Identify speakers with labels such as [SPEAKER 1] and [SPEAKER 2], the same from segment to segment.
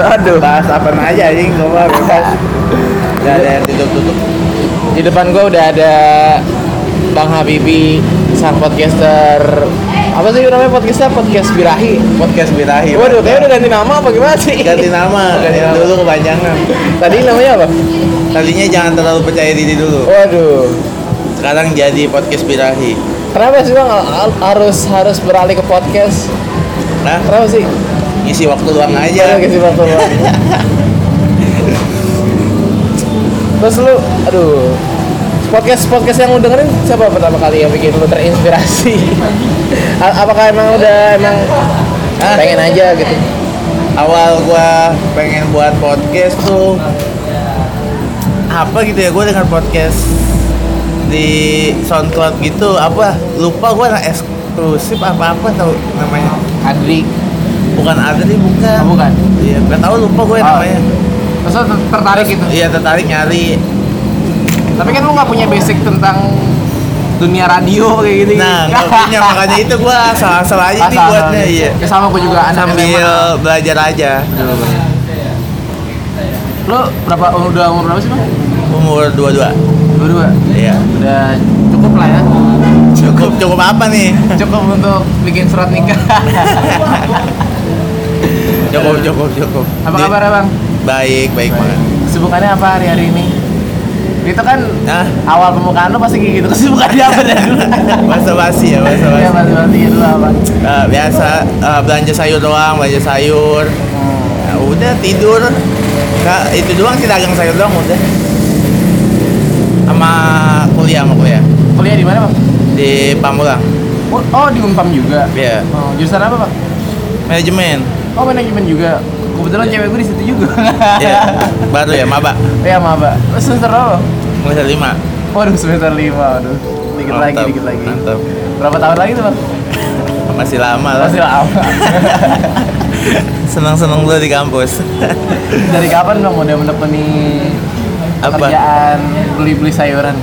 [SPEAKER 1] Aduh.
[SPEAKER 2] bahas apa aja anjing gua mah bebas Gak ada yang tutup-tutup
[SPEAKER 1] Di depan gua udah ada Bang Habibi, sang podcaster. Apa sih namanya podcastnya podcast birahi.
[SPEAKER 2] Podcast birahi
[SPEAKER 1] waduh kayaknya udah ganti nama apa gimana sih?
[SPEAKER 2] Ganti nama ganti nama. Dulu kepanjangan.
[SPEAKER 1] Tadi namanya apa?
[SPEAKER 2] Tadinya jangan terlalu percaya diri dulu.
[SPEAKER 1] Waduh.
[SPEAKER 2] Sekarang jadi podcast birahi.
[SPEAKER 1] Kenapa sih bang harus harus beralih ke podcast?
[SPEAKER 2] Nah
[SPEAKER 1] kenapa sih
[SPEAKER 2] ngisi waktu luang
[SPEAKER 1] Iya,
[SPEAKER 2] aja
[SPEAKER 1] kasih waktu luang. Terus lu, aduh, podcast podcast yang lu dengerin siapa pertama kali yang bikin lu terinspirasi? Apakah emang udah emang
[SPEAKER 2] Hah?
[SPEAKER 1] pengen aja gitu?
[SPEAKER 2] awal gua pengen buat podcast tuh apa gitu ya gua dengar podcast di SoundCloud gitu apa lupa gua anak eksklusif apa apa tau namanya
[SPEAKER 1] Adri,
[SPEAKER 2] bukan Adri bukan
[SPEAKER 1] Oh, bukan?
[SPEAKER 2] iya nggak tahu lupa gue
[SPEAKER 1] Oh.
[SPEAKER 2] namanya
[SPEAKER 1] terus tertarik gitu?
[SPEAKER 2] iya tertarik nyari
[SPEAKER 1] Tapi kan lu nggak punya basic tentang dunia radio kayak gitu.
[SPEAKER 2] nah nggak punya makanya itu gua asal-asal aja nih buatnya iya
[SPEAKER 1] Ya sama gue juga anak
[SPEAKER 2] sambil
[SPEAKER 1] SMA.
[SPEAKER 2] belajar aja
[SPEAKER 1] Lu berapa udah umur berapa sih bang?
[SPEAKER 2] umur dua-dua
[SPEAKER 1] Dua-dua.
[SPEAKER 2] iya
[SPEAKER 1] Udah cukup lah ya.
[SPEAKER 2] cukup cukup apa nih
[SPEAKER 1] Cukup untuk bikin surat nikah.
[SPEAKER 2] cukup cukup cukup
[SPEAKER 1] Apa
[SPEAKER 2] Di-
[SPEAKER 1] kabar bang?
[SPEAKER 2] baik baik banget
[SPEAKER 1] Kesibukannya apa hari-hari ini? Itu kan
[SPEAKER 2] Nah,
[SPEAKER 1] awal pembukaan lo pasti kayak gitu. Kesibukannya apa dari dulu?
[SPEAKER 2] basa basi ya
[SPEAKER 1] Iya
[SPEAKER 2] basi.
[SPEAKER 1] pasti pasti dulu apa?
[SPEAKER 2] biasa eh, belanja sayur doang, belanja sayur. Ya, udah tidur. Kak, itu doang sih dagang sayur doang udah. Sama kuliah sama kuliah
[SPEAKER 1] Kuliah di mana bang?
[SPEAKER 2] di Pamulang.
[SPEAKER 1] Oh, oh di Unpam juga.
[SPEAKER 2] Iya,
[SPEAKER 1] Oh, jurusan apa bang?
[SPEAKER 2] manajemen.
[SPEAKER 1] Oh manajemen juga. Kebetulan cewek gue di situ juga.
[SPEAKER 2] Iya, baru ya, maba.
[SPEAKER 1] Iya maba. Semester berapa?
[SPEAKER 2] Semester 5.
[SPEAKER 1] Waduh semester lima. Waduh. Dikit lagi, dikit lagi.
[SPEAKER 2] Mantap.
[SPEAKER 1] Berapa tahun lagi tuh bang?
[SPEAKER 2] Masih lama lah.
[SPEAKER 1] Masih lama.
[SPEAKER 2] Senang-senang dulu di kampus.
[SPEAKER 1] Dari kapan bang udah menekuni
[SPEAKER 2] Apa?
[SPEAKER 1] kerjaan beli-beli sayuran?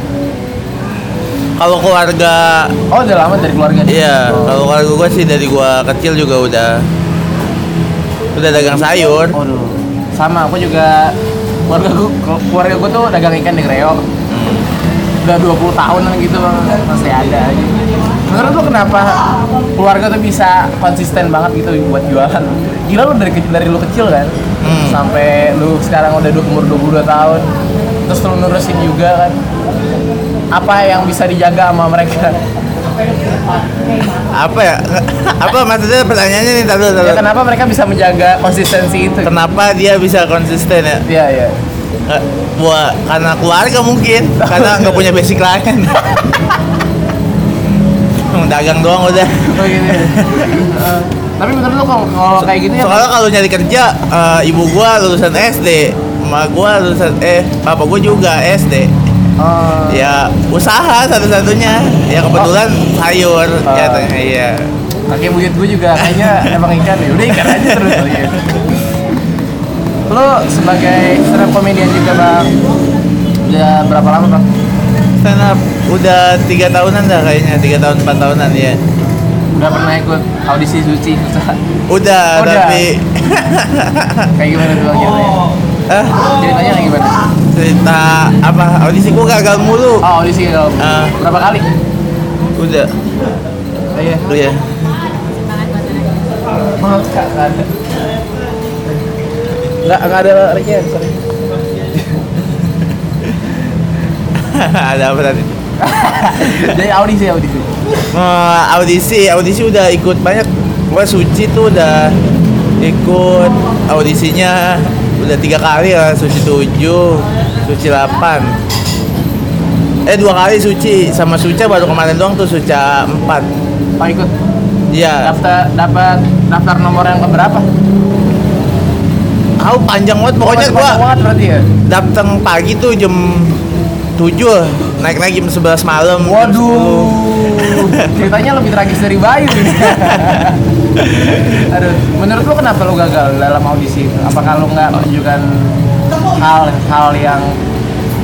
[SPEAKER 2] Kalau keluarga
[SPEAKER 1] Oh udah lama dari keluarga?
[SPEAKER 2] Iya,
[SPEAKER 1] Oh.
[SPEAKER 2] kalau keluarga gue sih dari gua kecil juga udah udah dagang sayur.
[SPEAKER 1] Waduh, sama aku juga keluarga gue keluarga gue tuh dagang ikan di Kreo. Udah 20 tahunan gitu Bang. masih ada aja. Menurut lu kenapa keluarga tuh bisa konsisten banget gitu buat jualan? Gila lu dari kecil dari lu kecil kan
[SPEAKER 2] Hmm.
[SPEAKER 1] sampai lu sekarang udah du- umur 22 tahun. Terus lu nurusin juga kan. Apa yang bisa dijaga sama mereka?
[SPEAKER 2] Apa ya? Apa maksudnya pertanyaannya nih tadi
[SPEAKER 1] Ya kenapa mereka bisa menjaga konsistensi itu?
[SPEAKER 2] Kenapa dia bisa konsisten ya?
[SPEAKER 1] Iya, iya.
[SPEAKER 2] Buat karena keluarga mungkin, karena nggak punya basic lain. Dagang doang udah.
[SPEAKER 1] Oh gitu. Eh, tapi menurut lu kalau kalau kayak gitu ya
[SPEAKER 2] Soalnya kalau nyari kerja, eh, ibu gua lulusan SD, emak gua lulusan eh bapak gua juga SD.
[SPEAKER 1] Oh.
[SPEAKER 2] Ya usaha satu-satunya. Ya kebetulan sayur.
[SPEAKER 1] Ah.
[SPEAKER 2] Ya tanya iya.
[SPEAKER 1] Kakek buyut gue juga kayaknya emang ikan ya. Udah ikan aja terus kali ya. Lo sebagai stand up comedian juga bang, udah berapa lama bang?
[SPEAKER 2] Stand up udah tiga tahunan dah kayaknya tiga tahun empat tahunan ya.
[SPEAKER 1] Udah pernah ikut audisi suci.
[SPEAKER 2] Udah,
[SPEAKER 1] Udah.
[SPEAKER 2] tapi
[SPEAKER 1] Kayak gimana tuh bang ceritanya?
[SPEAKER 2] ah
[SPEAKER 1] Ceritanya kayak gimana?
[SPEAKER 2] Cerita apa audisi gua gagal mulu.
[SPEAKER 1] Oh audisi kalau
[SPEAKER 2] Ah.
[SPEAKER 1] berapa kali?
[SPEAKER 2] Udah,
[SPEAKER 1] Oh, iya.
[SPEAKER 2] iya.
[SPEAKER 1] Maaf kak, nggak ada. Nggak ada rekian sorry.
[SPEAKER 2] Ada apa tadi?
[SPEAKER 1] Jadi audisi audisi.
[SPEAKER 2] Eh, audisi, audisi udah ikut banyak. Gua suci tuh udah ikut audisinya udah tiga kali lah suci tujuh, suci delapan. Eh dua kali suci sama suca baru kemarin doang tuh suca empat.
[SPEAKER 1] Oh ikut.
[SPEAKER 2] Iya.
[SPEAKER 1] Daftar dapat daftar nomor yang keberapa?
[SPEAKER 2] Aku panjang banget pokoknya gua
[SPEAKER 1] banget berarti ya.
[SPEAKER 2] datang pagi tuh jam 7 naik lagi jam 11 malam
[SPEAKER 1] Waduh, ceritanya lebih tragis dari Bayu ini. Aduh, menurut lu kenapa lu gagal dalam audisi? Apakah lu nggak menunjukkan hal-hal yang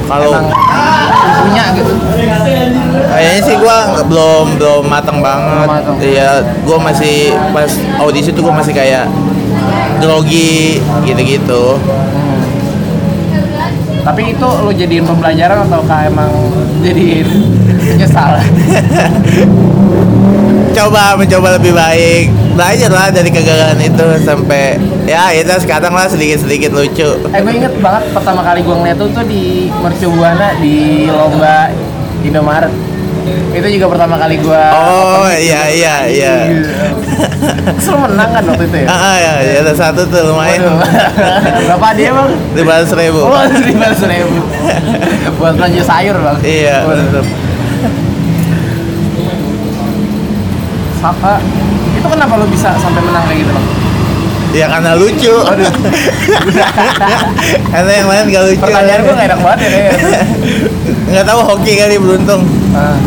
[SPEAKER 2] 10. kalau
[SPEAKER 1] punya gitu?
[SPEAKER 2] kayaknya sih gua belum belum matang banget
[SPEAKER 1] Belum matang.
[SPEAKER 2] iya gua masih pas audisi tuh gua masih kayak grogi gitu-gitu
[SPEAKER 1] Hmm. Tapi itu lu jadiin pembelajaran atau emang jadiin nyesal?
[SPEAKER 2] coba mencoba lebih baik belajar lah dari kegagalan itu sampai ya itu sekarang lah sedikit-sedikit lucu
[SPEAKER 1] Eh gue inget banget pertama kali gue ngeliat tuh tuh di Mercubuana di lomba Indomaret. Itu juga pertama kali gue.
[SPEAKER 2] oh iya iya iya
[SPEAKER 1] Terus menang kan waktu itu ya?
[SPEAKER 2] ah ah, ya, ya ada satu tuh lumayan.
[SPEAKER 1] Berapa dia bang?
[SPEAKER 2] lima ratus ribu
[SPEAKER 1] Oh, lima ribu. Buat belanja sayur bang.
[SPEAKER 2] iya
[SPEAKER 1] Waduh. Sapa. Itu kenapa lu bisa sampai menang kayak gitu bang?
[SPEAKER 2] ya karena lucu. Karena yang lain gak lucu.
[SPEAKER 1] Pertanyaan gue gak enak banget ya
[SPEAKER 2] nggak tahu hoki kali beruntung.
[SPEAKER 1] Ah,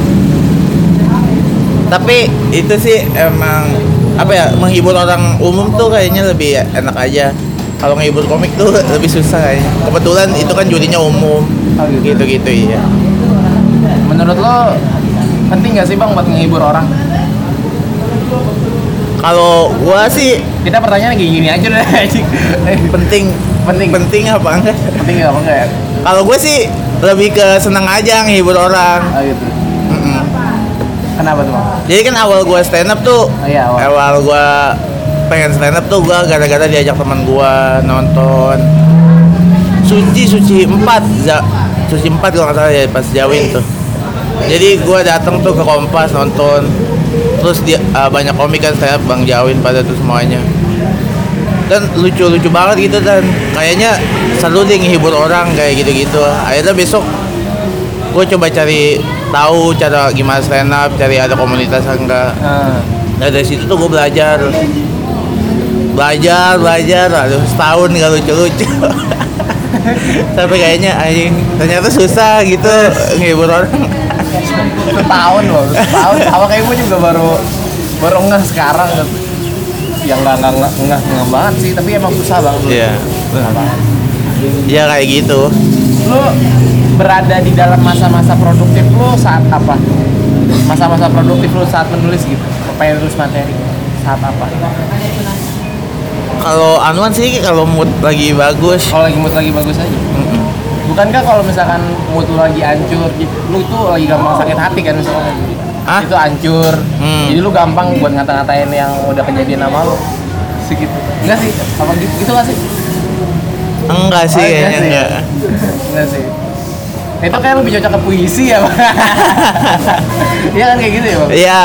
[SPEAKER 2] tapi itu sih emang apa ya menghibur orang umum tuh kayaknya lebih enak aja. Kalau menghibur komik tuh lebih susah kayaknya. Kebetulan itu kan jurinya umum.
[SPEAKER 1] Oh, gitu.
[SPEAKER 2] gitu gitu iya.
[SPEAKER 1] Menurut lo penting gak sih bang buat menghibur orang?
[SPEAKER 2] Kalau gua sih
[SPEAKER 1] Kita pertanyaan kayak gini aja deh.
[SPEAKER 2] penting
[SPEAKER 1] penting.
[SPEAKER 2] penting apa enggak
[SPEAKER 1] penting apa enggak ya?
[SPEAKER 2] kalau gue sih lebih ke senang aja ngehibur orang
[SPEAKER 1] Oh gitu. Kenapa tuh bang?
[SPEAKER 2] jadi kan awal gua stand up tuh
[SPEAKER 1] Oh iya awal.
[SPEAKER 2] awal gua pengen stand up tuh gua gara-gara diajak teman gua nonton suci suci empat za, suci empat kalau nggak salah ya pas jawin tuh jadi gua datang tuh ke kompas nonton terus dia uh, banyak komik kan up bang jawin pada tuh semuanya. Dan lucu-lucu banget gitu dan. Kayaknya seru deh ngehibur orang kayak gitu-gitu. Akhirnya besok gue coba cari tahu cara gimana stand up cari ada komunitas enggak.
[SPEAKER 1] Ah.
[SPEAKER 2] Nah dari situ tuh gue belajar. Belajar, belajar, aduh setahun gak lucu-lucu. Sampai kayaknya anjing ternyata susah gitu ngehibur orang
[SPEAKER 1] setahun loh. Setahun. Sama kayak gue juga baru baru ngeh sekarang. Yang nggak nggak nggak nggak nggak banget sih. Tapi emang susah banget.
[SPEAKER 2] Iya.
[SPEAKER 1] Susah banget.
[SPEAKER 2] Ya kayak gitu.
[SPEAKER 1] Lu berada di dalam masa-masa produktif lu saat apa? Masa-masa produktif lu saat menulis gitu? Pengen nulis materi. Saat apa?
[SPEAKER 2] Kalau anuan sih kalau mood lagi bagus.
[SPEAKER 1] Kalau lagi mood lagi bagus aja. Bukankah kalau misalkan mood lu lagi hancur gitu, lu tuh lagi gampang sakit hati kan misalnya
[SPEAKER 2] Hah?
[SPEAKER 1] itu hancur
[SPEAKER 2] Hmm.
[SPEAKER 1] jadi lu gampang buat ngata-ngatain yang udah kejadian sama lu segitu enggak sih apa gitu gitu gak sih
[SPEAKER 2] Enggak sih
[SPEAKER 1] Oh,
[SPEAKER 2] kayaknya
[SPEAKER 1] sih.
[SPEAKER 2] enggak
[SPEAKER 1] enggak sih itu kayak lebih cocok ke puisi ya Bang? Iya kan kayak gitu ya bang?
[SPEAKER 2] Iya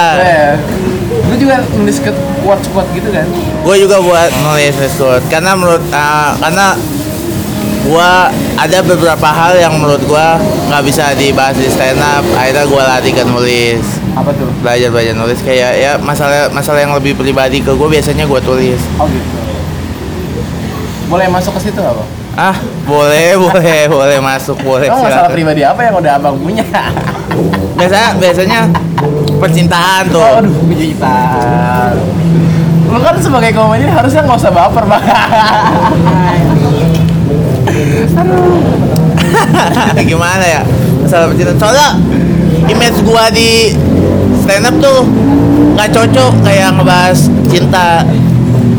[SPEAKER 1] Lu juga nulis ke quotes-quotes gitu kan?
[SPEAKER 2] gue juga buat nulis result karena menurut ah, karena gue ada beberapa hal yang menurut gue nggak bisa dibahas di stand up akhirnya gue latih ke nulis
[SPEAKER 1] Apa tuh?
[SPEAKER 2] belajar belajar nulis kayak ya masalah masalah yang lebih pribadi ke gue biasanya gue tulis
[SPEAKER 1] Oh gitu Boleh masuk ke situ bang?
[SPEAKER 2] ah boleh boleh boleh masuk boleh
[SPEAKER 1] Emang masalah
[SPEAKER 2] silakan.
[SPEAKER 1] pribadi apa yang udah abang punya?
[SPEAKER 2] biasanya biasanya percintaan tuh
[SPEAKER 1] Oh, aduh, kejutan. Lu kan sebagai komedi harusnya nggak usah baper bang.
[SPEAKER 2] gimana ya masalah percintaan soalnya image gua di stand up tuh nggak cocok kayak ngebahas cinta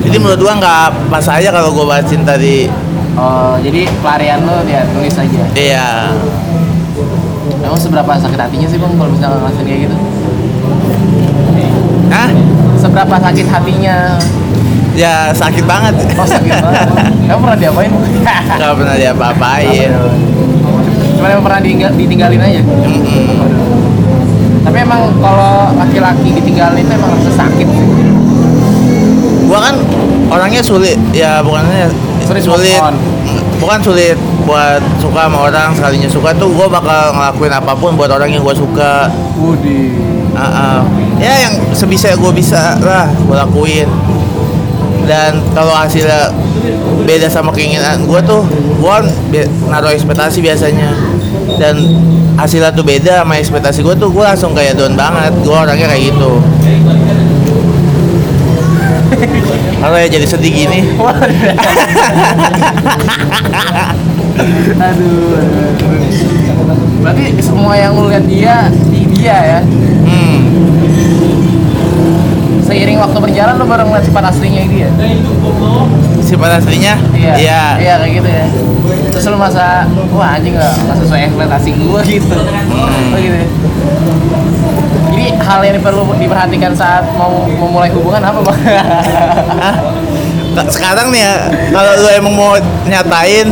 [SPEAKER 2] jadi menurut gua nggak pas aja kalau gua bahas cinta di
[SPEAKER 1] Oh, jadi pelarian lu dia tulis aja.
[SPEAKER 2] iya
[SPEAKER 1] Emang seberapa sakit hatinya sih bang kalau misalnya ngelakuin kayak gitu?
[SPEAKER 2] Hah?
[SPEAKER 1] Seberapa sakit hatinya?
[SPEAKER 2] Ya sakit banget
[SPEAKER 1] Oh sakit banget. Kamu pernah diapain?
[SPEAKER 2] nggak pernah diapa-apain
[SPEAKER 1] Cuma emang pernah ditinggal- ditinggalin aja.
[SPEAKER 2] Mm-mm.
[SPEAKER 1] Tapi emang kalau laki-laki ditinggalin itu emang rasa sakit sih.
[SPEAKER 2] gua kan orangnya sulit ya bukannya
[SPEAKER 1] Sulit
[SPEAKER 2] sulit bukan sulit buat suka sama orang sekalinya suka tuh gua bakal ngelakuin apa pun buat orang yang gua suka
[SPEAKER 1] Wudi.
[SPEAKER 2] Ah, ah. ya yang sebisa gue bisa lah gue lakuin dan kalau hasilnya beda sama keinginan gue tuh gue naruh ekspektasi biasanya dan hasilnya tuh beda sama ekspektasi gue tuh gue langsung kayak down banget gue orangnya kayak gitu kalau ya jadi sedih gini
[SPEAKER 1] aduh, aduh. Berarti semua yang lu lihat dia di dia ya.
[SPEAKER 2] hmm.
[SPEAKER 1] Seiring waktu berjalan lo baru ngeliat sifat aslinya dia.
[SPEAKER 2] Sifat aslinya?
[SPEAKER 1] Iya.
[SPEAKER 2] Iya.
[SPEAKER 1] Iya kayak gitu ya. Terus lu masa wah anjing nggak nggak sesuai ekspektasi gua gitu.
[SPEAKER 2] Hmm.
[SPEAKER 1] Oh gitu. ya. Jadi hal yang perlu diperhatikan saat mau memulai hubungan apa bang?
[SPEAKER 2] Ka- Sekarang nih ya, kalau lu emang mau nyatain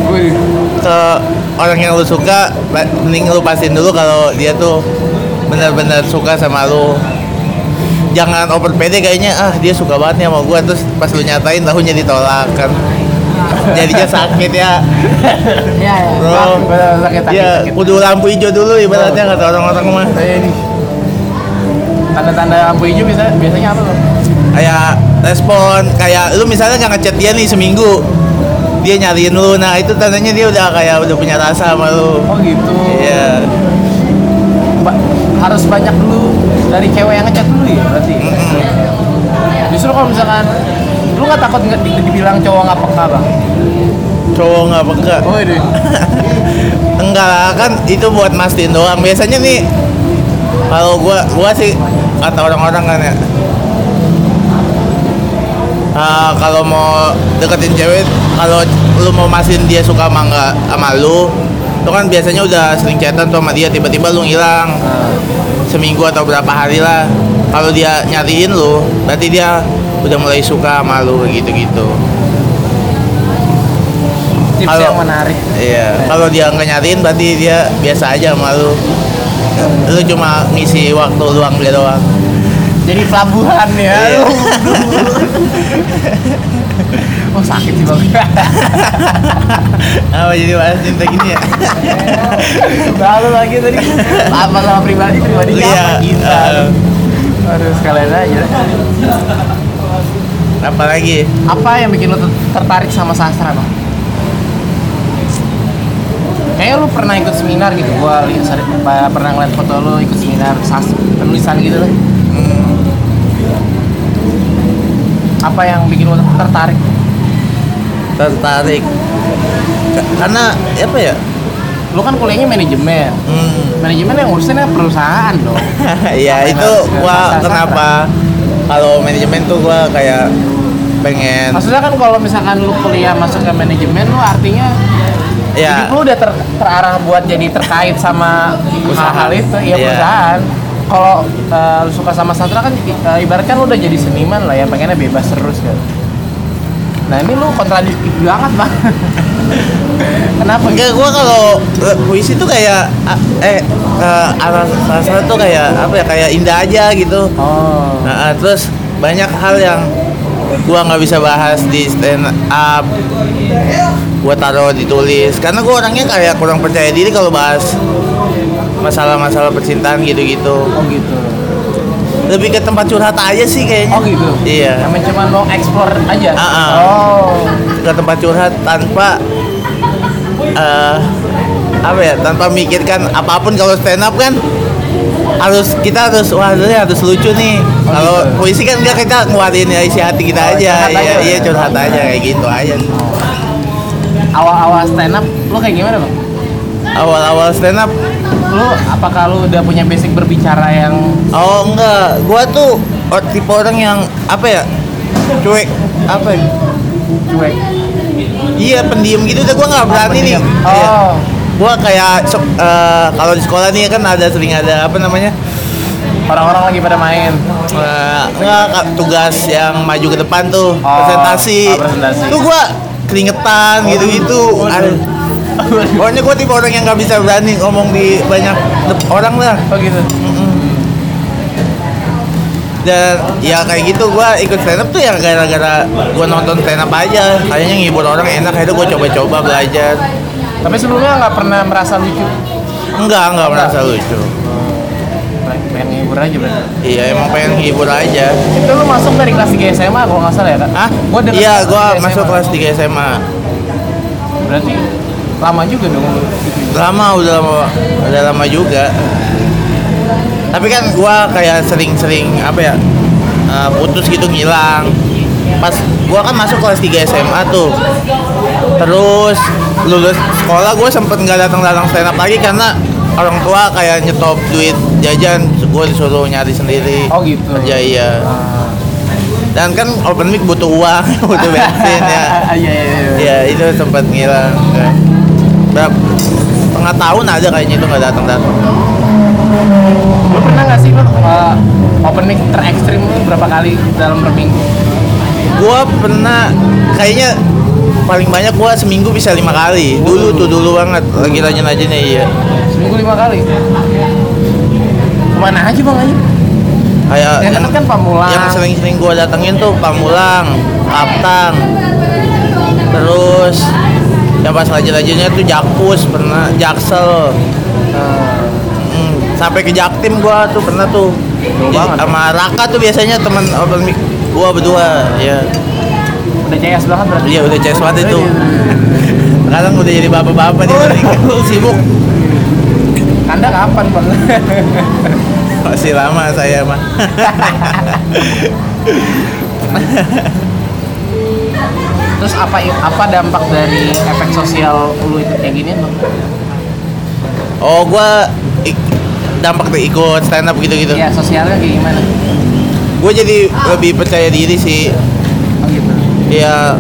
[SPEAKER 2] ke orang yang lu suka, mending lu pastiin dulu kalau dia tuh benar-benar suka sama lu. Jangan over pede kayaknya ah dia suka banget nih sama gua terus pas lu nyatain tahunya ditolak kan. Jadinya sakit ya.
[SPEAKER 1] Iya ya.
[SPEAKER 2] Bro.
[SPEAKER 1] Betul sakit sakit.
[SPEAKER 2] Ya, kudu lampu hijau dulu ibaratnya kata orang-orang mah.
[SPEAKER 1] Saya ini. Tanda-tanda lampu hijau bisa biasanya apa bang?
[SPEAKER 2] Kayak respon, kayak lu misalnya nggak ngechat dia nih seminggu, dia nyariin lu, nah itu tandanya dia udah kayak udah punya rasa sama lu.
[SPEAKER 1] Oh gitu.
[SPEAKER 2] Iya.
[SPEAKER 1] Ba- harus banyak dulu dari cewek yang ngechat dulu ya berarti. Justru kalau misalkan lu nggak takut nggak di- dibilang cowok nggak peka bang?
[SPEAKER 2] Cowok nggak peka.
[SPEAKER 1] Oh ini.
[SPEAKER 2] Enggak lah, kan itu buat mastiin doang. Biasanya nih kalau gua gua sih kata orang-orang kan ya. ah, kalau mau deketin cewek, kalau lu mau mastiin dia suka sama nggak sama lu, itu kan biasanya udah sering chatan tuh sama dia, tiba-tiba lu ngilang seminggu atau berapa hari lah. Kalau dia nyariin lu, berarti dia udah mulai suka sama lu gitu-gitu.
[SPEAKER 1] Tips
[SPEAKER 2] Kalau-
[SPEAKER 1] yang menarik.
[SPEAKER 2] Iya, kalau dia nggak nyariin berarti dia biasa aja sama lu. Lu cuma ngisi waktu luang dia doang.
[SPEAKER 1] Jadi pelabuhan ya.
[SPEAKER 2] Iya.
[SPEAKER 1] Oh sakit sih bang.
[SPEAKER 2] Apa jadi bahas cinta gini ya?
[SPEAKER 1] Lalu lagi tadi apa sama pribadi pribadi
[SPEAKER 2] Iya.
[SPEAKER 1] apa kita.
[SPEAKER 2] eh,
[SPEAKER 1] Aduh sekalian aja.
[SPEAKER 2] apa lagi?
[SPEAKER 1] Apa yang bikin lo ter- tertarik sama sastra bang? Kayaknya lu pernah ikut seminar gitu, gua lihat pernah ngeliat foto lu ikut seminar sastra penulisan gitu loh.
[SPEAKER 2] Hmm,
[SPEAKER 1] Apa yang bikin lu tertarik?
[SPEAKER 2] Tertarik. Ka- Karena apa ya?
[SPEAKER 1] Lu kan kuliahnya manajemen.
[SPEAKER 2] Hmm,
[SPEAKER 1] Manajemen yang ngurusinnya perusahaan dong.
[SPEAKER 2] ya
[SPEAKER 1] Apa
[SPEAKER 2] itu gua
[SPEAKER 1] sastra?
[SPEAKER 2] kenapa kalau manajemen tuh gua kayak pengen
[SPEAKER 1] Maksudnya kan kalau misalkan lu kuliah masuk ke manajemen lu artinya
[SPEAKER 2] ya
[SPEAKER 1] hidup lu udah ter- terarah buat jadi terkait sama
[SPEAKER 2] Usaha.
[SPEAKER 1] hal-hal itu ya
[SPEAKER 2] Iya.
[SPEAKER 1] perusahaan. Kalau lu suka sama sastra kan eh, ibaratkan lu udah jadi seniman lah ya pengennya bebas terus kan. Nah ini lu kontradiktif banget bang. Kenapa?
[SPEAKER 2] Enggak, gua kalau eh, puisi tuh kayak eh eh, arah sastra tuh kayak apa ya kayak indah aja gitu.
[SPEAKER 1] Oh.
[SPEAKER 2] Nah, ah, terus banyak hal yang gua nggak bisa bahas di stand up. Gua taruh ditulis karena gua orangnya kayak kurang percaya diri kalau bahas masalah-masalah percintaan gitu-gitu.
[SPEAKER 1] Oh gitu.
[SPEAKER 2] Lebih ke tempat curhat aja sih kayaknya.
[SPEAKER 1] Oh gitu.
[SPEAKER 2] Iya.
[SPEAKER 1] Namanya cuma mau explore aja.
[SPEAKER 2] Ah, ah.
[SPEAKER 1] Oh.
[SPEAKER 2] Ke tempat curhat tanpa eh apa ya tanpa mikirkan apa pun kalau stand up kan harus kita harus wah ini harus lucu nih
[SPEAKER 1] Oh,
[SPEAKER 2] kalau
[SPEAKER 1] gitu.
[SPEAKER 2] puisi kan enggak kita ngeluarin ya isi hati kita
[SPEAKER 1] Oh,
[SPEAKER 2] aja iya
[SPEAKER 1] aja.
[SPEAKER 2] iya curhat aja kayak gitu aja
[SPEAKER 1] Awal-awal stand up lu kayak gimana bang?
[SPEAKER 2] awal-awal stand up
[SPEAKER 1] Lu apakah lu udah punya basic berbicara yang
[SPEAKER 2] oh enggak gua tuh oh, tipe orang yang apa ya cuek apa ya
[SPEAKER 1] cuek?
[SPEAKER 2] iya pendiam gitu udah gua nggak berani nih
[SPEAKER 1] pendiam.
[SPEAKER 2] Iya.
[SPEAKER 1] Oh.
[SPEAKER 2] gua kayak eh, kalau di sekolah nih kan ada sering ada apa namanya
[SPEAKER 1] Orang-orang lagi pada main.
[SPEAKER 2] Eh, enggak tugas yang maju ke depan tuh
[SPEAKER 1] Oh,
[SPEAKER 2] presentasi.
[SPEAKER 1] oh, presentasi.
[SPEAKER 2] Tuh gua keringetan gitu-gitu. Pokoknya gua tipe orang yang nggak bisa berani ngomong di banyak orang lah.
[SPEAKER 1] Oh gitu.
[SPEAKER 2] Dan ya kayak gitu gua ikut stand up tuh ya gara-gara gua nonton stand up aja. Kayaknya ngibur orang enak, akhirnya gua coba-coba belajar.
[SPEAKER 1] Tapi sebelumnya nggak pernah merasa lucu.
[SPEAKER 2] Enggak, enggak merasa lucu.
[SPEAKER 1] Pengen ngibur aja berarti.
[SPEAKER 2] Iya, emang pengen ngibur aja.
[SPEAKER 1] Itu lu masuk dari kelas 3 SMA kalau nggak salah ya kak?
[SPEAKER 2] Hah?
[SPEAKER 1] Gua
[SPEAKER 2] Iya, gua
[SPEAKER 1] 3
[SPEAKER 2] masuk kelas 3 SMA.
[SPEAKER 1] Berarti lama juga dong
[SPEAKER 2] lama udah lama udah lama juga tapi kan gua kayak sering-sering apa ya uh, putus gitu ngilang pas gua kan masuk kelas 3 SMA tuh terus lulus sekolah gua sempet nggak datang-datang stand up lagi karena orang tua kayak nyetop duit jajan gua disuruh nyari sendiri
[SPEAKER 1] Oh gitu.
[SPEAKER 2] kerja iya
[SPEAKER 1] Ah.
[SPEAKER 2] Dan kan open mic butuh uang, butuh bensin ya.
[SPEAKER 1] Iya iya iya.
[SPEAKER 2] Ya itu sempat ngilang. Berapa setengah tahun ada kayaknya itu nggak datang datang.
[SPEAKER 1] Lu pernah nggak sih lu uh, open mic terekstrim lu berapa kali dalam berminggu?
[SPEAKER 2] Gua pernah kayaknya paling banyak gua seminggu bisa lima kali. Dulu tuh dulu banget lagi rajin rajinnya iya.
[SPEAKER 1] Seminggu lima kali. Ke mana aja bang aja?
[SPEAKER 2] Kayak
[SPEAKER 1] Yang deket kan Pamulang.
[SPEAKER 2] yang sering-sering gua datengin tuh Pamulang, Kaptang, terus yang pas rajin-rajinnya tuh Jakpus pernah, Jaksel,
[SPEAKER 1] Eh,
[SPEAKER 2] Hmm, sampai ke Jaktim gua tuh pernah tuh
[SPEAKER 1] Jauh banget.
[SPEAKER 2] sama Raka tuh biasanya teman open mic gua berdua ya
[SPEAKER 1] udah CS banget berarti.
[SPEAKER 2] iya udah CS banget itu sekarang udah jadi bapak-bapak nih
[SPEAKER 1] Oh.
[SPEAKER 2] sibuk
[SPEAKER 1] Anda kapan bang?
[SPEAKER 2] masih lama saya mah
[SPEAKER 1] Terus apa apa dampak dari efek sosial lu itu kayak gini bang?
[SPEAKER 2] oh gua ik- dampak tuh ikut stand up gitu-gitu
[SPEAKER 1] Iya sosialnya kayak gimana?
[SPEAKER 2] gue jadi lebih percaya diri sih
[SPEAKER 1] Oh gitu.
[SPEAKER 2] ya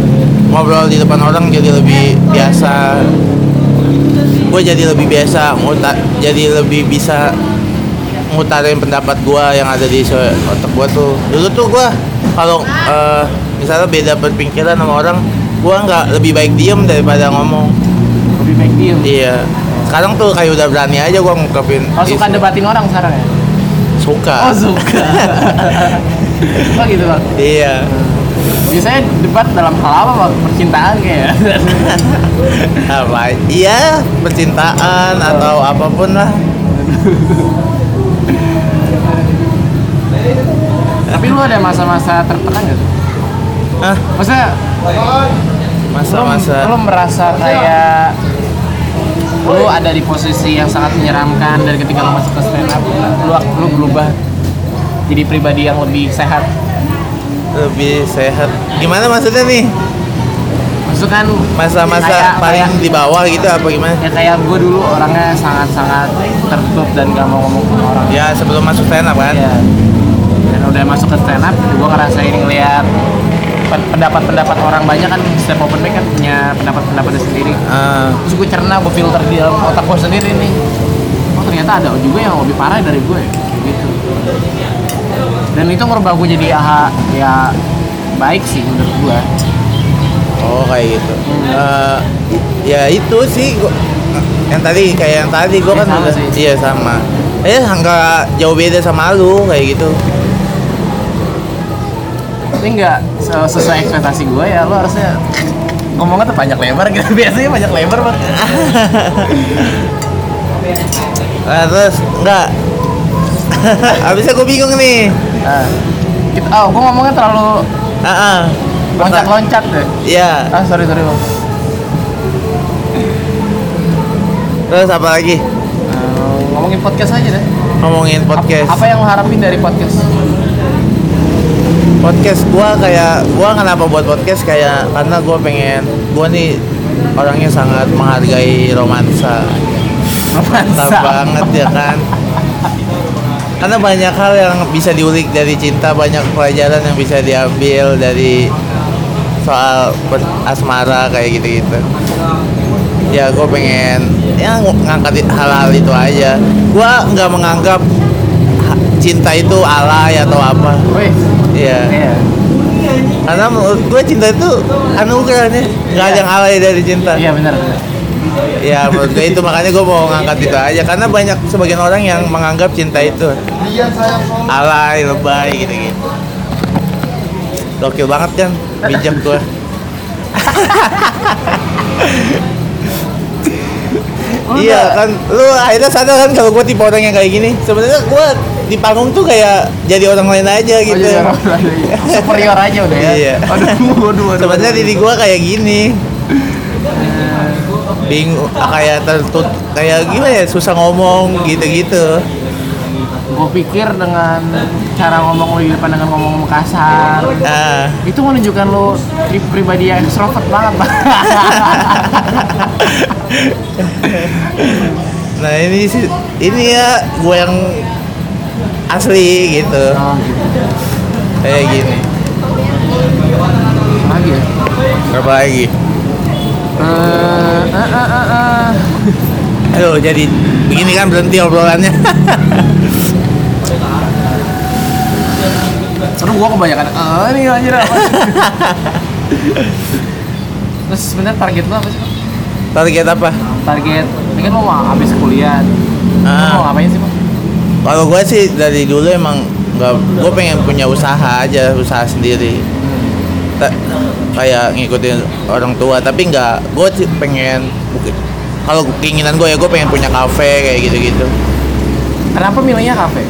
[SPEAKER 2] ngobrol di depan orang jadi lebih biasa gue jadi lebih biasa nguta, jadi lebih bisa ngutarin pendapat gue yang ada di otak gue tuh dulu tuh gue kalau eh, misalnya beda berpikiran sama orang gue nggak lebih baik diem daripada ngomong
[SPEAKER 1] Lebih baik diem.
[SPEAKER 2] iya sekarang tuh kayak udah berani aja gue ngungkapin
[SPEAKER 1] Oh suka
[SPEAKER 2] isu.
[SPEAKER 1] debatin orang sekarang ya?
[SPEAKER 2] suka
[SPEAKER 1] Oh suka. oh gitu bang.
[SPEAKER 2] iya
[SPEAKER 1] Biasanya debat dalam hal apa bang? Percintaan kayak.
[SPEAKER 2] apa iya percintaan atau apa pun lah
[SPEAKER 1] Tapi lu ada masa-masa tertekan gak?
[SPEAKER 2] Ah
[SPEAKER 1] Maksudnya
[SPEAKER 2] masa-masa.
[SPEAKER 1] lu, lu merasa kayak lu ada di posisi yang sangat menyeramkan dari ketika lu masuk ke stand up lu, lu berubah jadi pribadi yang lebih sehat?
[SPEAKER 2] Lebih sehat. Gimana maksudnya nih?
[SPEAKER 1] Maksudnya kan
[SPEAKER 2] masa-masa paling
[SPEAKER 1] kayak-
[SPEAKER 2] di bawah gitu apa gimana?
[SPEAKER 1] ya kayak gue dulu orangnya sangat-sangat tertutup dan gak mau ngomong sama orang.
[SPEAKER 2] Ya sebelum masuk stand up kan?
[SPEAKER 1] Iya. dan udah masuk ke stand up gue ngerasain ngeliat pendapat-pendapat orang banyak kan setiap open mic kan punya pendapat-pendapatnya sendiri.
[SPEAKER 2] Ah,
[SPEAKER 1] terus gue cerna gue filter di dalam otak gue sendiri nih. Oh ternyata ada juga yang lebih parah dari gue gitu. Dan itu merubah gue jadi aha ya baik sih menurut gue
[SPEAKER 2] oh kayak gitu. Eh, ya itu sih gua, yang tadi kayak yang tadi gue
[SPEAKER 1] Ya,
[SPEAKER 2] kan
[SPEAKER 1] sama
[SPEAKER 2] udah
[SPEAKER 1] sih.
[SPEAKER 2] iya sama. Eh nggak jauh beda sama lu kayak gitu
[SPEAKER 1] tapi nggak se- sesuai ekspektasi gue ya lo harusnya ngomongnya tuh panjang lebar gitu. Biasanya panjang lebar banget
[SPEAKER 2] Nah, terus enggak Habisnya gue bingung nih.
[SPEAKER 1] Nah, kita, oh gue ngomongnya terlalu
[SPEAKER 2] Ah, ah.
[SPEAKER 1] loncat-loncat deh.
[SPEAKER 2] Iya.
[SPEAKER 1] Ah sorry sorry bang.
[SPEAKER 2] Terus apa lagi?
[SPEAKER 1] Ngomongin podcast aja deh.
[SPEAKER 2] Ngomongin podcast.
[SPEAKER 1] apa yang lo harapin dari podcast
[SPEAKER 2] podcast gua kayak gua kenapa buat podcast kayak karena gua pengen gua nih orangnya sangat menghargai romansa. Mantap banget ya kan? Karena banyak hal yang bisa diulik dari cinta banyak pelajaran yang bisa diambil dari soal asmara kayak gitu-gitu. Ya gue pengen ya ng- ngangkat hal-hal itu aja. Gua nggak menganggap cinta itu alay atau apa? Iya.
[SPEAKER 1] Iya.
[SPEAKER 2] karena menurut gue cinta itu anugerah nih. Nggak ada yang alay dari cinta.
[SPEAKER 1] Iya benar. benar.
[SPEAKER 2] ya menurut gue itu. Makanya gue mau ngangkat itu aja. Karena banyak sebagian orang yang menganggap cinta itu alay lebay gitu gitu gokil banget kan bijak gue iya kan. Lu akhirnya sadar kan kalau gue tipe orang yang kayak gini. Sebenarnya gue di panggung tuh kayak jadi orang lain aja
[SPEAKER 1] Oh,
[SPEAKER 2] gitu
[SPEAKER 1] jadi orang lain. superior aja udah ya.
[SPEAKER 2] Iya.
[SPEAKER 1] Aduh, aduh, aduh.
[SPEAKER 2] sebenarnya diri gua kayak gini bingung kayak tertut kayak gimana ya susah ngomong gitu-gitu
[SPEAKER 1] Gue pikir dengan cara ngomong lu di depan dengan ngomong kasar
[SPEAKER 2] nah
[SPEAKER 1] itu menunjukkan lo pri- pribadi yang extrovert banget Bang.
[SPEAKER 2] nah ini sih ini ya gua yang asli gitu
[SPEAKER 1] oh, gitu.
[SPEAKER 2] kayak gini
[SPEAKER 1] Lagi ya?
[SPEAKER 2] Berapa lagi?
[SPEAKER 1] Eh, eh, eh, eh, eh.
[SPEAKER 2] Aduh, jadi begini kan berhenti obrolannya.
[SPEAKER 1] Seru gua kebanyakan. Ah, ini anjir apa? Terus sebenarnya target lu apa sih?
[SPEAKER 2] Target apa?
[SPEAKER 1] Target, ini kan lo mau habis kuliah.
[SPEAKER 2] Ah.
[SPEAKER 1] mau ngapain sih, Bang?
[SPEAKER 2] Kalau gue sih dari dulu emang nggak, gue pengen punya usaha aja, usaha sendiri. Ta- kayak ngikutin orang tua, tapi nggak, gue sih pengen. Kalau keinginan gue ya gue pengen punya kafe kayak gitu-gitu.
[SPEAKER 1] Kenapa milihnya kafe?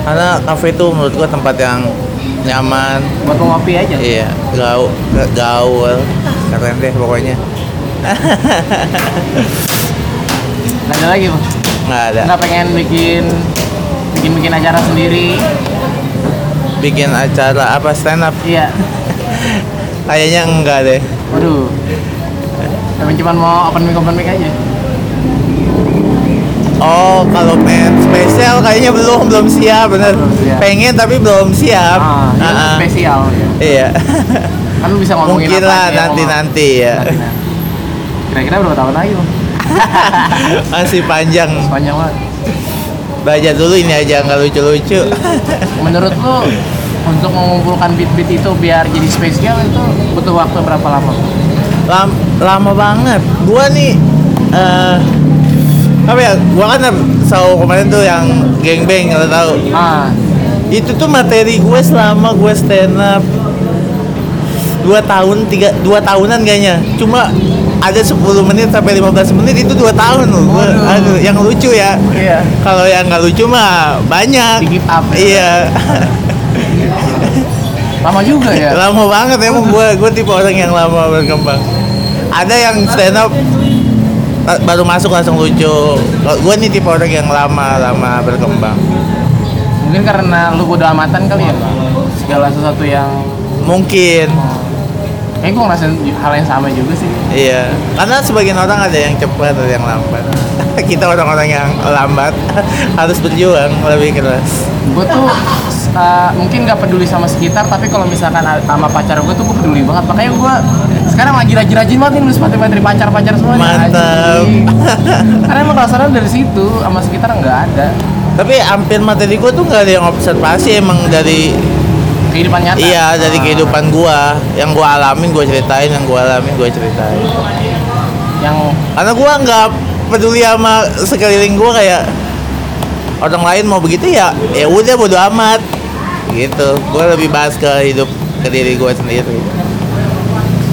[SPEAKER 2] Karena kafe itu menurut gue tempat yang nyaman,
[SPEAKER 1] Buat ngopi aja.
[SPEAKER 2] iya, gaul, gaul, keren deh pokoknya.
[SPEAKER 1] Ada lagi, Bang.
[SPEAKER 2] Nggak ada.
[SPEAKER 1] Nggak pengen bikin bikin bikin acara sendiri.
[SPEAKER 2] Bikin acara apa stand up?
[SPEAKER 1] Iya.
[SPEAKER 2] Kayaknya enggak deh.
[SPEAKER 1] Waduh. Emang cuma mau open mic open mic aja.
[SPEAKER 2] Oh, kalau main spesial kayaknya belum belum siap bener.
[SPEAKER 1] Belum siap.
[SPEAKER 2] Pengen tapi belum siap.
[SPEAKER 1] Ah,
[SPEAKER 2] ah.
[SPEAKER 1] spesial ya.
[SPEAKER 2] Iya.
[SPEAKER 1] Kan bisa ngomongin
[SPEAKER 2] Mungkin
[SPEAKER 1] apa
[SPEAKER 2] lah
[SPEAKER 1] aja,
[SPEAKER 2] nanti nanti ya.
[SPEAKER 1] Kira-kira berapa tahun lagi, Bang?
[SPEAKER 2] Masih panjang.
[SPEAKER 1] Panjang banget.
[SPEAKER 2] Baca dulu ini aja nggak lucu-lucu.
[SPEAKER 1] Menurut lu untuk mengumpulkan beat-beat itu biar jadi spesial itu butuh waktu berapa lama?
[SPEAKER 2] Lam- lama banget. Gua nih eh apa ya? Gua kan selalu kemarin tuh yang geng beng kalau tahu.
[SPEAKER 1] Ah,
[SPEAKER 2] Itu tuh materi gue selama gue stand up dua tahun tiga dua tahunan kayaknya cuma ada 10 menit sampai 15 menit itu dua tahun loh. Aduh, yang lucu ya.
[SPEAKER 1] Iya.
[SPEAKER 2] kalau yang nggak lucu mah banyak.
[SPEAKER 1] Di give up.
[SPEAKER 2] iya.
[SPEAKER 1] Lama juga ya.
[SPEAKER 2] lama banget emang gue gue tipe orang yang lama berkembang. Ada yang stand up baru masuk langsung lucu. Gue nih tipe orang yang lama lama berkembang.
[SPEAKER 1] Mungkin karena lu udah amatan kali ya. Segala sesuatu yang
[SPEAKER 2] mungkin
[SPEAKER 1] Kayaknya gue ngerasain hal yang sama juga sih.
[SPEAKER 2] Iya, karena sebagian orang ada yang cepat, ada yang lambat. Kita orang-orang yang lambat harus berjuang lebih keras.
[SPEAKER 1] Gue tuh uh, mungkin gak peduli sama sekitar, tapi kalau misalkan sama pacar gue tuh gue peduli banget. Makanya gue sekarang lagi rajin-rajin banget nih nulis materi-materi pacar-pacar semua.
[SPEAKER 2] Mantap.
[SPEAKER 1] Karena emang rasanya dari situ sama sekitar nggak ada
[SPEAKER 2] Tapi hampir materi gue tuh nggak ada yang observasi, emang dari
[SPEAKER 1] kehidupan nyata.
[SPEAKER 2] iya dari
[SPEAKER 1] Ah,
[SPEAKER 2] kehidupan gua, yang gua alamin gua ceritain, yang gua alamin gua ceritain.
[SPEAKER 1] Yang
[SPEAKER 2] Karena gua nggak peduli sama sekeliling gua kayak orang lain mau begitu ya, ya udah bodo amat. Gitu. Gua lebih bahas ke hidup ke diri gua sendiri.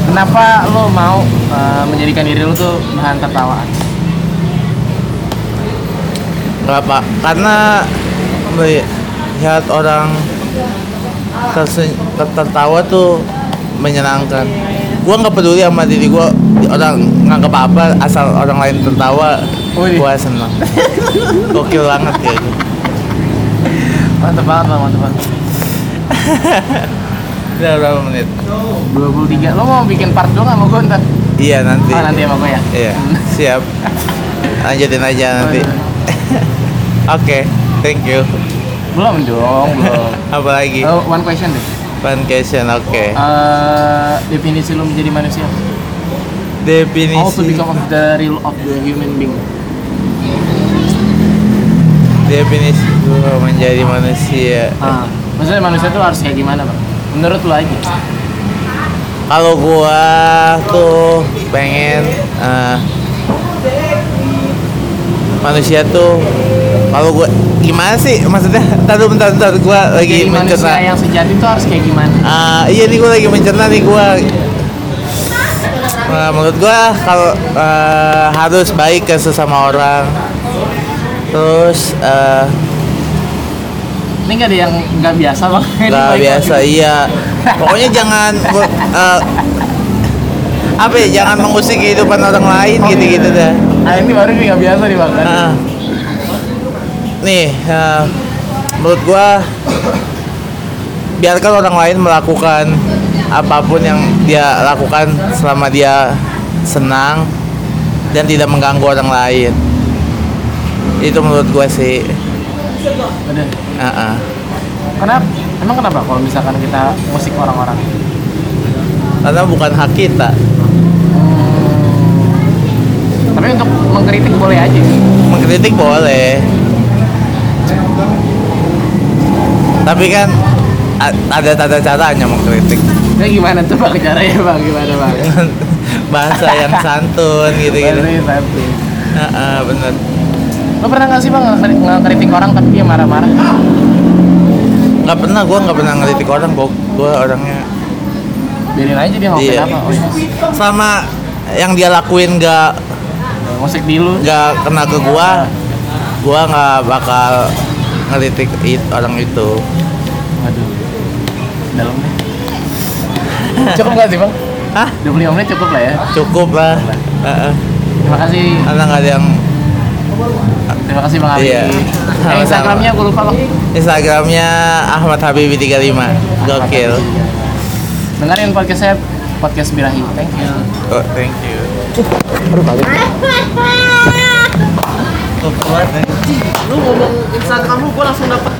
[SPEAKER 1] kenapa lo mau uh, menjadikan diri lo tuh bahan tertawaan?
[SPEAKER 2] Kenapa? Karena melihat orang terse- ter- tertawa tuh menyenangkan. Gua nggak peduli sama diri gua orang nganggap apa asal orang lain tertawa
[SPEAKER 1] Wih.
[SPEAKER 2] gua senang. Gokil banget ya.
[SPEAKER 1] Mantep banget bang, mantep banget.
[SPEAKER 2] Udah berapa menit?
[SPEAKER 1] 23, lo mau bikin part 2 sama gue ntar?
[SPEAKER 2] Iya nanti.
[SPEAKER 1] Oh nanti sama gue ya?
[SPEAKER 2] Iya, siap. Lanjutin aja nanti. Oke, thank you.
[SPEAKER 1] Belum dong, belum.
[SPEAKER 2] Apa lagi?
[SPEAKER 1] Oh, one question deh.
[SPEAKER 2] One question, oke.
[SPEAKER 1] Eh, definisi lo menjadi manusia?
[SPEAKER 2] Definisi.
[SPEAKER 1] How to become of the real of the human being?
[SPEAKER 2] definisi gua menjadi manusia
[SPEAKER 1] Ah, maksudnya manusia tuh harus kayak gimana bang? Menurut lo aja.
[SPEAKER 2] kalau gua tuh pengen eh, manusia tuh kalau gua gimana sih maksudnya dulu, bentar bentar gua lagi
[SPEAKER 1] Jadi
[SPEAKER 2] mencerna
[SPEAKER 1] yang sejati tuh harus kayak gimana?
[SPEAKER 2] Ah, iya nih gua lagi mencerna nih gua Nah, menurut gua kalau eh, harus baik ke sesama orang terus eh,
[SPEAKER 1] Ini gak ada yang nggak biasa bang? Ini
[SPEAKER 2] Gak
[SPEAKER 1] baik
[SPEAKER 2] biasa
[SPEAKER 1] banget.
[SPEAKER 2] iya. Pokoknya jangan eh, apa ya jangan mengusik kehidupan orang lain
[SPEAKER 1] Oh,
[SPEAKER 2] gitu-gitu
[SPEAKER 1] iya.
[SPEAKER 2] dah.
[SPEAKER 1] Ah ini baru nggak biasa nih bang. kan?
[SPEAKER 2] Nih eh, menurut gua biarkan orang lain melakukan apa pun yang dia lakukan selama dia senang dan tidak mengganggu orang lain. Itu menurut gua sih. Ah, ah.
[SPEAKER 1] Kenapa? Emang kenapa kalau misalkan kita musik orang-orang?
[SPEAKER 2] karena bukan hak kita
[SPEAKER 1] Tapi untuk mengkritik boleh aja.
[SPEAKER 2] mengkritik boleh tapi kan ada tata caranya mengkritik
[SPEAKER 1] Nah gimana tuh bang caranya bang? Gimana bang?
[SPEAKER 2] bahasa yang santun gitu gitu
[SPEAKER 1] Bahasanya satu.
[SPEAKER 2] bener
[SPEAKER 1] Lo pernah nggak sih bang ngekritik, orang tapi dia marah-marah?
[SPEAKER 2] nggak pernah gue nggak pernah ngelitik orang kok gue orangnya
[SPEAKER 1] Biarin aja dia ngomongin
[SPEAKER 2] Iya.
[SPEAKER 1] apa. Oh, iya.
[SPEAKER 2] sama yang dia lakuin nggak
[SPEAKER 1] Ngosek di lu.
[SPEAKER 2] nggak kena ke gua gua nggak bakal ngelitik it, orang itu
[SPEAKER 1] Waduh. Dalam nih. Cukup nggak sih bang?
[SPEAKER 2] Hah?
[SPEAKER 1] 25 menit cukup lah ya.
[SPEAKER 2] cukup lah Heeh.
[SPEAKER 1] Terima kasih.
[SPEAKER 2] karena nggak ada yang
[SPEAKER 1] Terima kasih bang Ali.
[SPEAKER 2] Iya.
[SPEAKER 1] Eh. Instagramnya gue lupa bang.
[SPEAKER 2] Instagramnya Ahmad Habibi 35 gokil
[SPEAKER 1] Dengerin podcast saya podcast Birahi. Thank you.
[SPEAKER 2] oh thank you
[SPEAKER 1] Aduh balik. Lu ngomong Instagram lu gue langsung dapet